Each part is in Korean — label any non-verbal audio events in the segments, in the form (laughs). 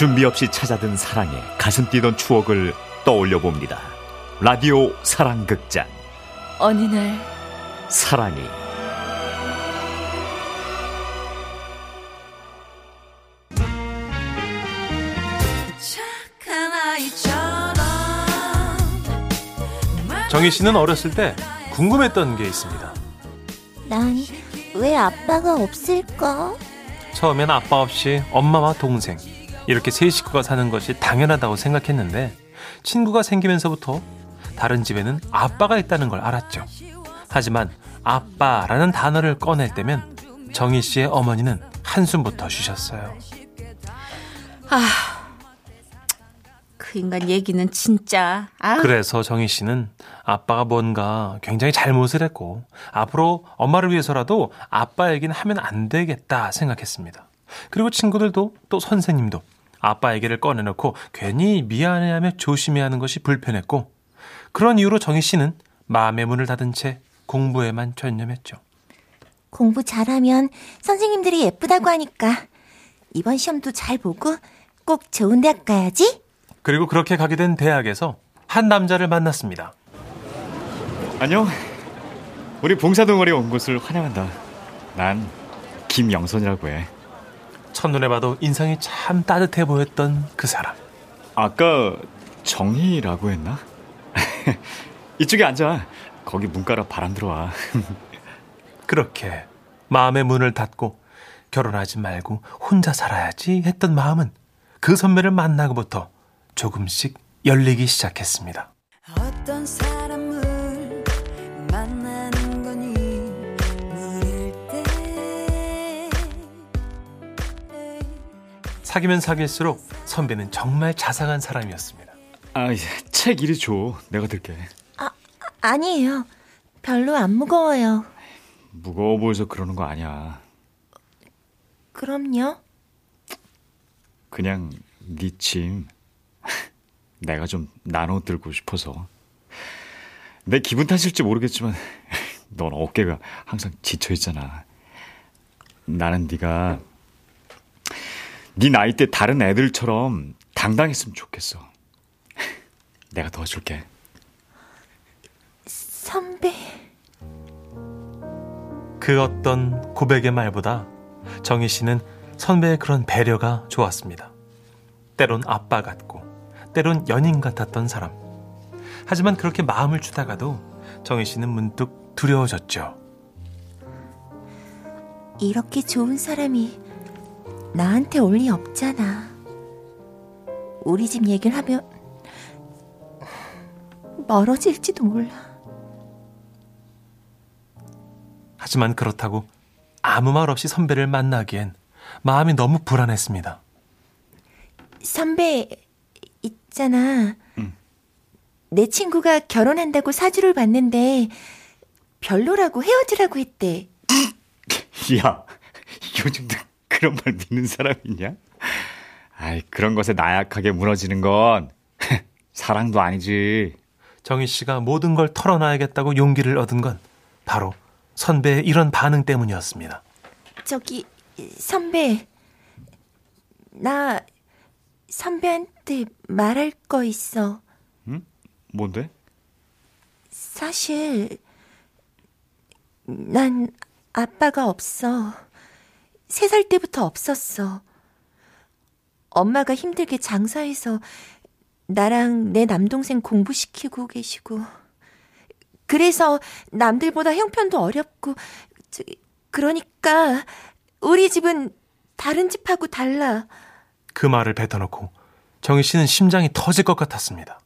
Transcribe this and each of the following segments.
준비 없이 찾아든 사랑에 가슴 뛰던 추억을 떠올려 봅니다. 라디오 사랑극장. 어느 날 사랑이 정희 씨는 어렸을 때 궁금했던 게 있습니다. 난 왜 아빠가 없을까? 처음엔 아빠 없이 엄마와 동생 이렇게 세 식구가 사는 것이 당연하다고 생각했는데 친구가 생기면서부터 다른 집에는 아빠가 있다는 걸 알았죠. 하지만 아빠라는 단어를 꺼낼 때면 정희 씨의 어머니는 한숨부터 쉬셨어요. 그 인간 얘기는 진짜 아 그래서 정희 씨는 아빠가 뭔가 굉장히 잘못을 했고 앞으로 엄마를 위해서라도 아빠 얘기는 하면 안 되겠다 생각했습니다. 그리고 친구들도 또 선생님도 아빠 얘기를 꺼내놓고 괜히 미안해하며 조심해야 하는 것이 불편했고 그런 이유로 정희 씨는 마음의 문을 닫은 채 공부에만 전념했죠. 공부 잘하면 선생님들이 예쁘다고 하니까 이번 시험도 잘 보고 꼭 좋은 대학 가야지. 그리고 그렇게 가게 된 대학에서 한 남자를 만났습니다. 안녕. 우리 봉사동아리 온 곳을 환영한다. 난 김영선이라고 해. 첫눈에 봐도 인상이 참 따뜻해 보였던 그 사람. 아까 정희라고 했나? (laughs) 이쪽에 앉아. 거기 문가라 바람 들어와. (laughs) 그렇게 마음의 문을 닫고 결혼하지 말고 혼자 살아야지 했던 마음은 그 선배를 만나고부터 조금씩 열리기 시작했습니다. 어떤 사람 사귀면 사귈수록 선배는 정말 자상한 사람이었습니다. 아, 책 이리 줘. 내가 들게. 아니에요. 별로 안 무거워요. 무거워 보여서 그러는 거 아니야. 그럼요. 그냥 네 짐 (laughs) 내가 좀 나눠 들고 싶어서. 내 기분 탓일지 모르겠지만 (laughs) 넌 어깨가 항상 지쳐 있잖아. 나는 네가 네 나이 때 다른 애들처럼 당당했으면 좋겠어. 내가 도와줄게. 선배. 그 어떤 고백의 말보다 정희 씨는 선배의 그런 배려가 좋았습니다. 때론 아빠 같고, 때론 연인 같았던 사람. 하지만 그렇게 마음을 주다가도 정희 씨는 문득 두려워졌죠. 이렇게 좋은 사람이 나한테 올 리 없잖아. 우리 집 얘기를 하면 멀어질지도 몰라. 하지만 그렇다고 아무 말 없이 선배를 만나기엔 마음이 너무 불안했습니다. 선배 있잖아. 내 친구가 결혼한다고 사주를 봤는데 별로라고 헤어지라고 했대. (laughs) 야, 요즘도 그런 말 믿는 사람 있냐? 아이, 그런 것에 나약하게 무너지는 건 (laughs) 사랑도 아니지. 정희 씨가 모든 걸 털어놔야겠다고 용기를 얻은 건 바로 선배의 이런 반응 때문이었습니다. 저기 선배 나 선배한테 말할 거 있어. 뭔데? 사실 난 아빠가 없어. 세 살 때부터 없었어. 엄마가 힘들게 장사해서 나랑 내 남동생 공부시키고 계시고. 그래서 남들보다 형편도 어렵고, 저기, 그러니까 우리 집은 다른 집하고 달라. 그 말을 뱉어놓고 정희 씨는 심장이 터질 것 같았습니다.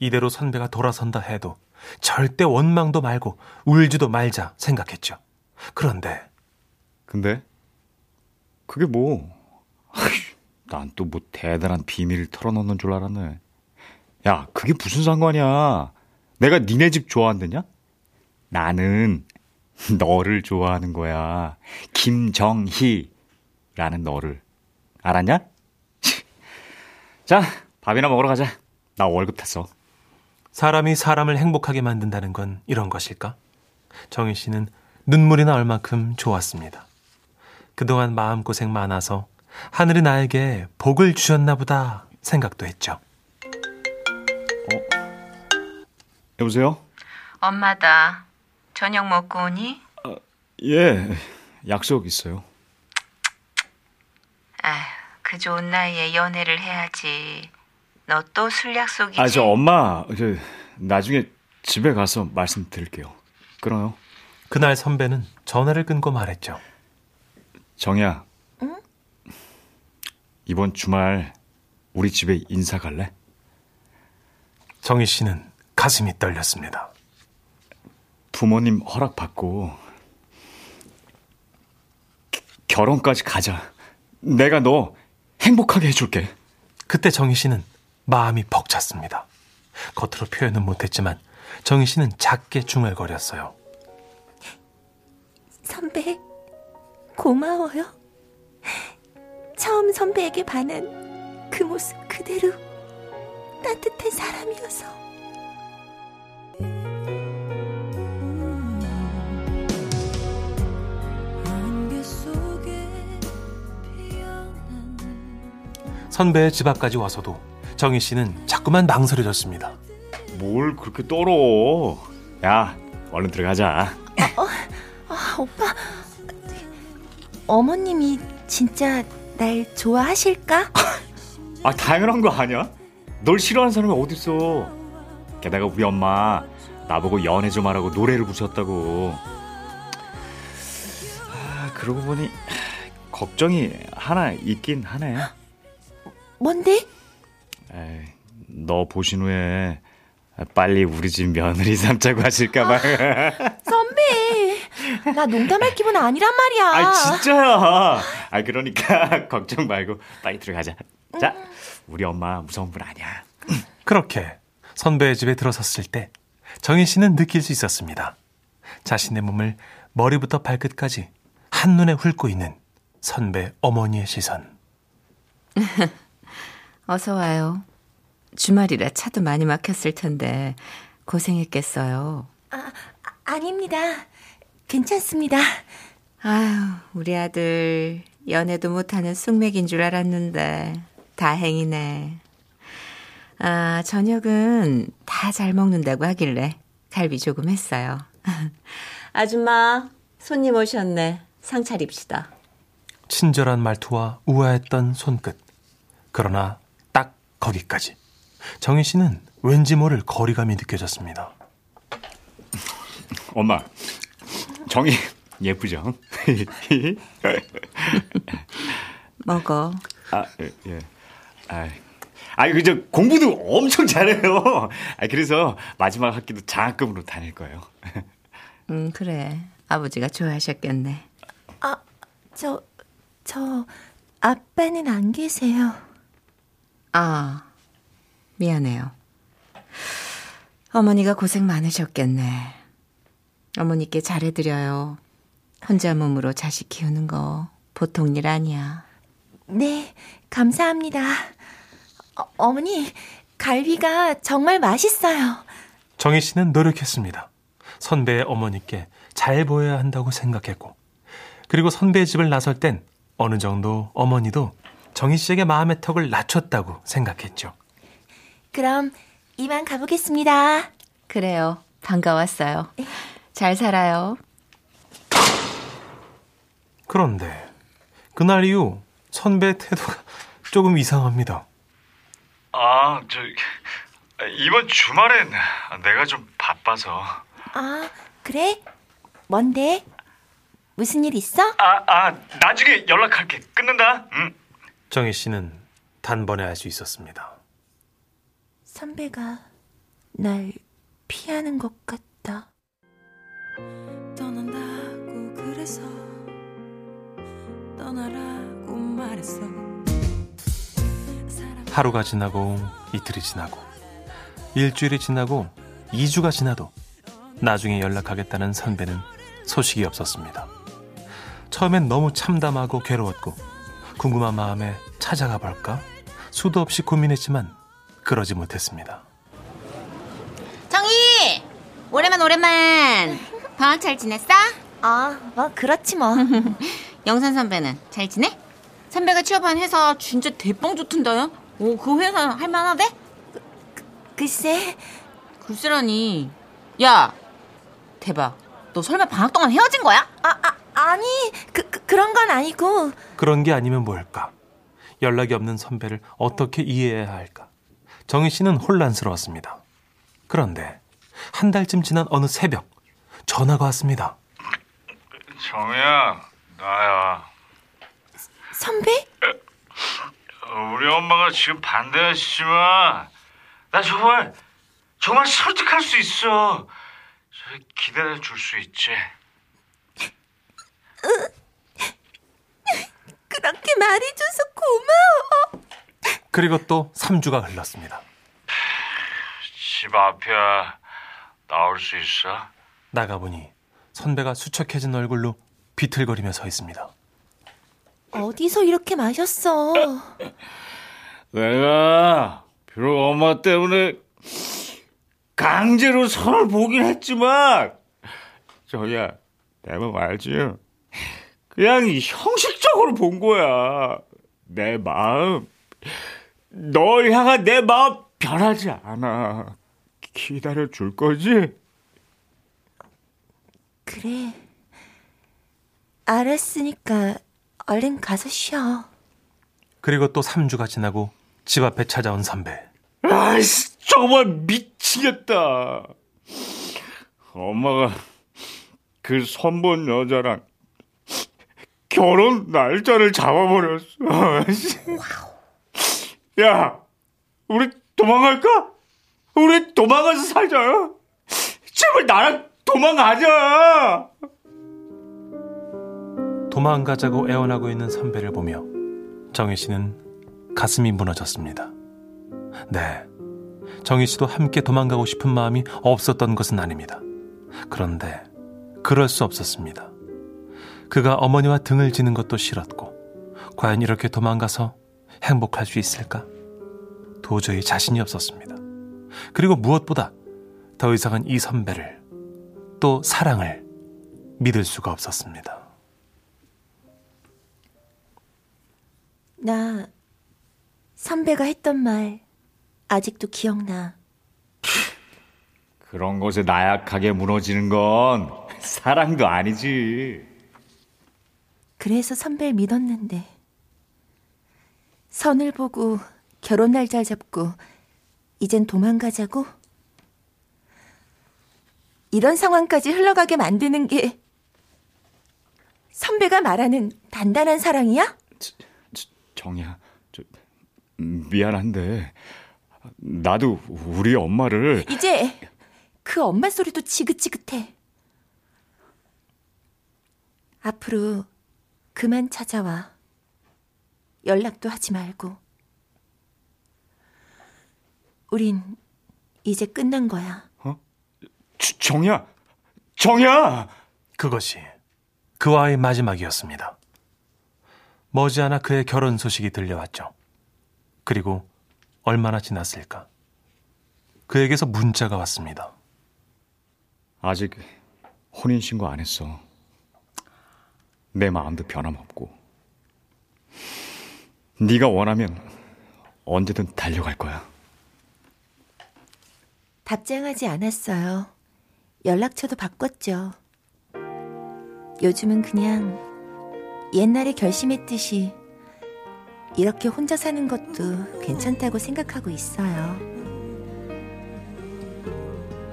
이대로 선배가 돌아선다 해도 절대 원망도 말고 울지도 말자 생각했죠. 그런데 근데 그게 뭐? 난 또 뭐 대단한 비밀을 털어놓는 줄 알았네. 야, 그게 무슨 상관이야? 내가 니네 집 좋아한다냐? 나는 너를 좋아하는 거야. 김정희라는 너를. 알았냐? 자, 밥이나 먹으러 가자. 나 월급 탔어. 사람이 사람을 행복하게 만든다는 건 이런 것일까? 정희 씨는 눈물이 나올 만큼 좋았습니다. 그동안 마음고생 많아서 하늘이 나에게 복을 주셨나 보다 생각도 했죠. 여보세요? 엄마다. 저녁 먹고 오니? 예, 약속 있어요. 아휴, 그 좋은 나이에 연애를 해야지. 너 또 술 약속이지? 아, 저 엄마, 그, 나중에 집에 가서 말씀드릴게요. 끊어요. 그날 선배는 전화를 끊고 말했죠. 정이야. 이번 주말 우리 집에 인사 갈래? 정희 씨는 가슴이 떨렸습니다. 부모님 허락 받고 결혼까지 가자. 내가 너 행복하게 해줄게. 그때 정희 씨는 마음이 벅찼습니다. 겉으로 표현은 못했지만 정희 씨는 작게 중얼거렸어요. 선배, 고마워요. 처음 선배에게 반한 그 모습 그대로 따뜻한 사람이어서. 선배의 집 앞까지 와서도 정희 씨는 자꾸만 망설여졌습니다. 뭘 그렇게 떨어? 야, 얼른 들어가자. 아, 오빠. 어머님이 진짜 날 좋아하실까? (laughs) 아, 당연한 거 아니야? 널 싫어하는 사람이 어딨어? 게다가 우리 엄마 나보고 연애 좀 하라고 노래를 부르셨다고. 아, 그러고 보니 걱정이 하나 있긴 하네. 뭔데? 에이, 너 보신 후에 빨리 우리 집 며느리 삼자고 하실까봐. 선배, 나 농담할 기분 아니란 말이야. 아, 진짜야. 아, 그러니까 (laughs) 걱정 말고 빨리 들어가자. 자, 우리 엄마 무서운 분 아니야. 그렇게 선배의 집에 들어섰을 때 정희 씨는 느낄 수 있었습니다. 자신의 몸을 머리부터 발끝까지 한눈에 훑고 있는 선배 어머니의 시선. (laughs) 어서 와요. 주말이라 차도 많이 막혔을 텐데 고생했겠어요. 아닙니다. 괜찮습니다. 아유, 우리 아들 연애도 못하는 숙맥인 줄 알았는데 다행이네. 아, 저녁은 다 잘 먹는다고 하길래 갈비 조금 했어요. (laughs) 아줌마, 손님 오셨네. 상 차립시다. 친절한 말투와 우아했던 손끝. 그러나 딱 거기까지. 정희 씨는 왠지 모를 거리감이 느껴졌습니다. 엄마, 정이 (laughs) 예쁘죠? (laughs) 먹어. 아, 예, 예. 아, 아, 그저 공부도 엄청 잘해요. 아, 그래서 마지막 학기도 장학금으로 다닐 거예요. 음, 그래. 아버지가 좋아하셨겠네. 아, 저, 저, 아빠는 안 계세요. 아, 미안해요. 어머니가 고생 많으셨겠네. 어머니께 잘해드려요. 혼자 몸으로 자식 키우는 거 보통 일 아니야. 네, 감사합니다. 어, 어머니, 갈비가 정말 맛있어요. 정희 씨는 노력했습니다. 선배의 어머니께 잘 보여야 한다고 생각했고, 그리고 선배의 집을 나설 땐 어느 정도 어머니도 정희 씨에게 마음의 턱을 낮췄다고 생각했죠. 그럼 이만 가보겠습니다. 그래요. 반가웠어요. 잘 살아요. 그런데 그날 이후 선배의 태도가 (laughs) 조금 이상합니다. 아, 저 이번 주말엔 내가 좀 바빠서. 아, 그래? 뭔데? 무슨 일 있어? 아, 아, 나중에 연락할게. 끊는다. 응. 정희 씨는 단번에 알 수 있었습니다. 선배가 날 피하는 것 같다. 하루가 지나고 이틀이 지나고 일주일이 지나고 2주가 지나도 나중에 연락하겠다는 선배는 소식이 없었습니다. 처음엔 너무 참담하고 괴로웠고 궁금한 마음에 찾아가 볼까 수도 없이 고민했지만 그러지 못했습니다. 정희! 오랜만, 오랜만. 방학 잘 지냈어? 아, 뭐 그렇지 뭐. (laughs) 영선 선배는 잘 지내? 선배가 취업한 회사 진짜 대빵 좋던데요? 오, 그 회사 할만하대? 글쎄, 글쎄라니. 야, 대박. 너 설마 방학 동안 헤어진 거야? 아, 아 아니, 그, 그 그런 건 아니고. 그런 게 아니면 뭘까? 연락이 없는 선배를 어떻게 이해해야 할까? 정희 씨는 혼란스러웠습니다. 그런데 한 달쯤 지난 어느 새벽 전화가 왔습니다. 정희야, 나야. 선배? 어, 우리 엄마가 지금 반대하시지만 나 정말 정말 설득할 수 있어. 저 기다려 줄 수 있지. 그렇게 말해줘서 고마워. 그리고 또 3주가 흘렀습니다. 집 앞이야. 나올 수 있어? 나가보니 선배가 수척해진 얼굴로 비틀거리며 서 있습니다. 어디서 이렇게 마셨어? 내가 비록 엄마 때문에 강제로 선을 보긴 했지만 저야 내맘 알지? 그냥 형식적으로 본 거야. 내 마음 널 향한 내 마음 변하지 않아. 기다려 줄 거지? 그래. 알았으니까 얼른 가서 쉬어. 그리고 또 3주가 지나고 집 앞에 찾아온 선배. 아이씨, 정말 미치겠다. 엄마가 그 선본 여자랑 결혼 날짜를 잡아버렸어. 야, 우리 도망갈까? 우리 도망가서 살자. 제발 나랑 도망가자. 도망가자고 애원하고 있는 선배를 보며 정희 씨는 가슴이 무너졌습니다. 네. 정희 씨도 함께 도망가고 싶은 마음이 없었던 것은 아닙니다. 그런데 그럴 수 없었습니다. 그가 어머니와 등을 지는 것도 싫었고, 과연 이렇게 도망가서 행복할 수 있을까? 도저히 자신이 없었습니다. 그리고 무엇보다 더 이상은 이 선배를, 또 사랑을 믿을 수가 없었습니다. 나 선배가 했던 말 아직도 기억나. 그런 것에 나약하게 무너지는 건 사랑도 아니지. 그래서 선배를 믿었는데 선을 보고 결혼 날짜 잡고 이젠 도망가자고? 이런 상황까지 흘러가게 만드는 게 선배가 말하는 단단한 사랑이야? 정이야, 저, 미안한데 나도 우리 엄마를 이제 그 엄마 소리도 지긋지긋해. 앞으로 그만 찾아와. 연락도 하지 말고. 우린 이제 끝난 거야. 주- 정이야, 정이야. 그것이 그와의 마지막이었습니다. 머지않아 그의 결혼 소식이 들려왔죠. 그리고 얼마나 지났을까? 그에게서 문자가 왔습니다. 아직 혼인 신고 안 했어. 내 마음도 변함없고. 네가 원하면 언제든 달려갈 거야. 답장하지 않았어요. 연락처도 바꿨죠. 요즘은 그냥 옛날에 결심했듯이 이렇게 혼자 사는 것도 괜찮다고 생각하고 있어요.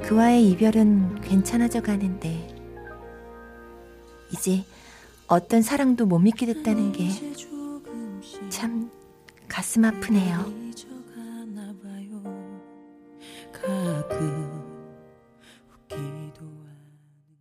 그와의 이별은 괜찮아져 가는데 이제 어떤 사랑도 못 믿게 됐다는 게 참 가슴 아프네요.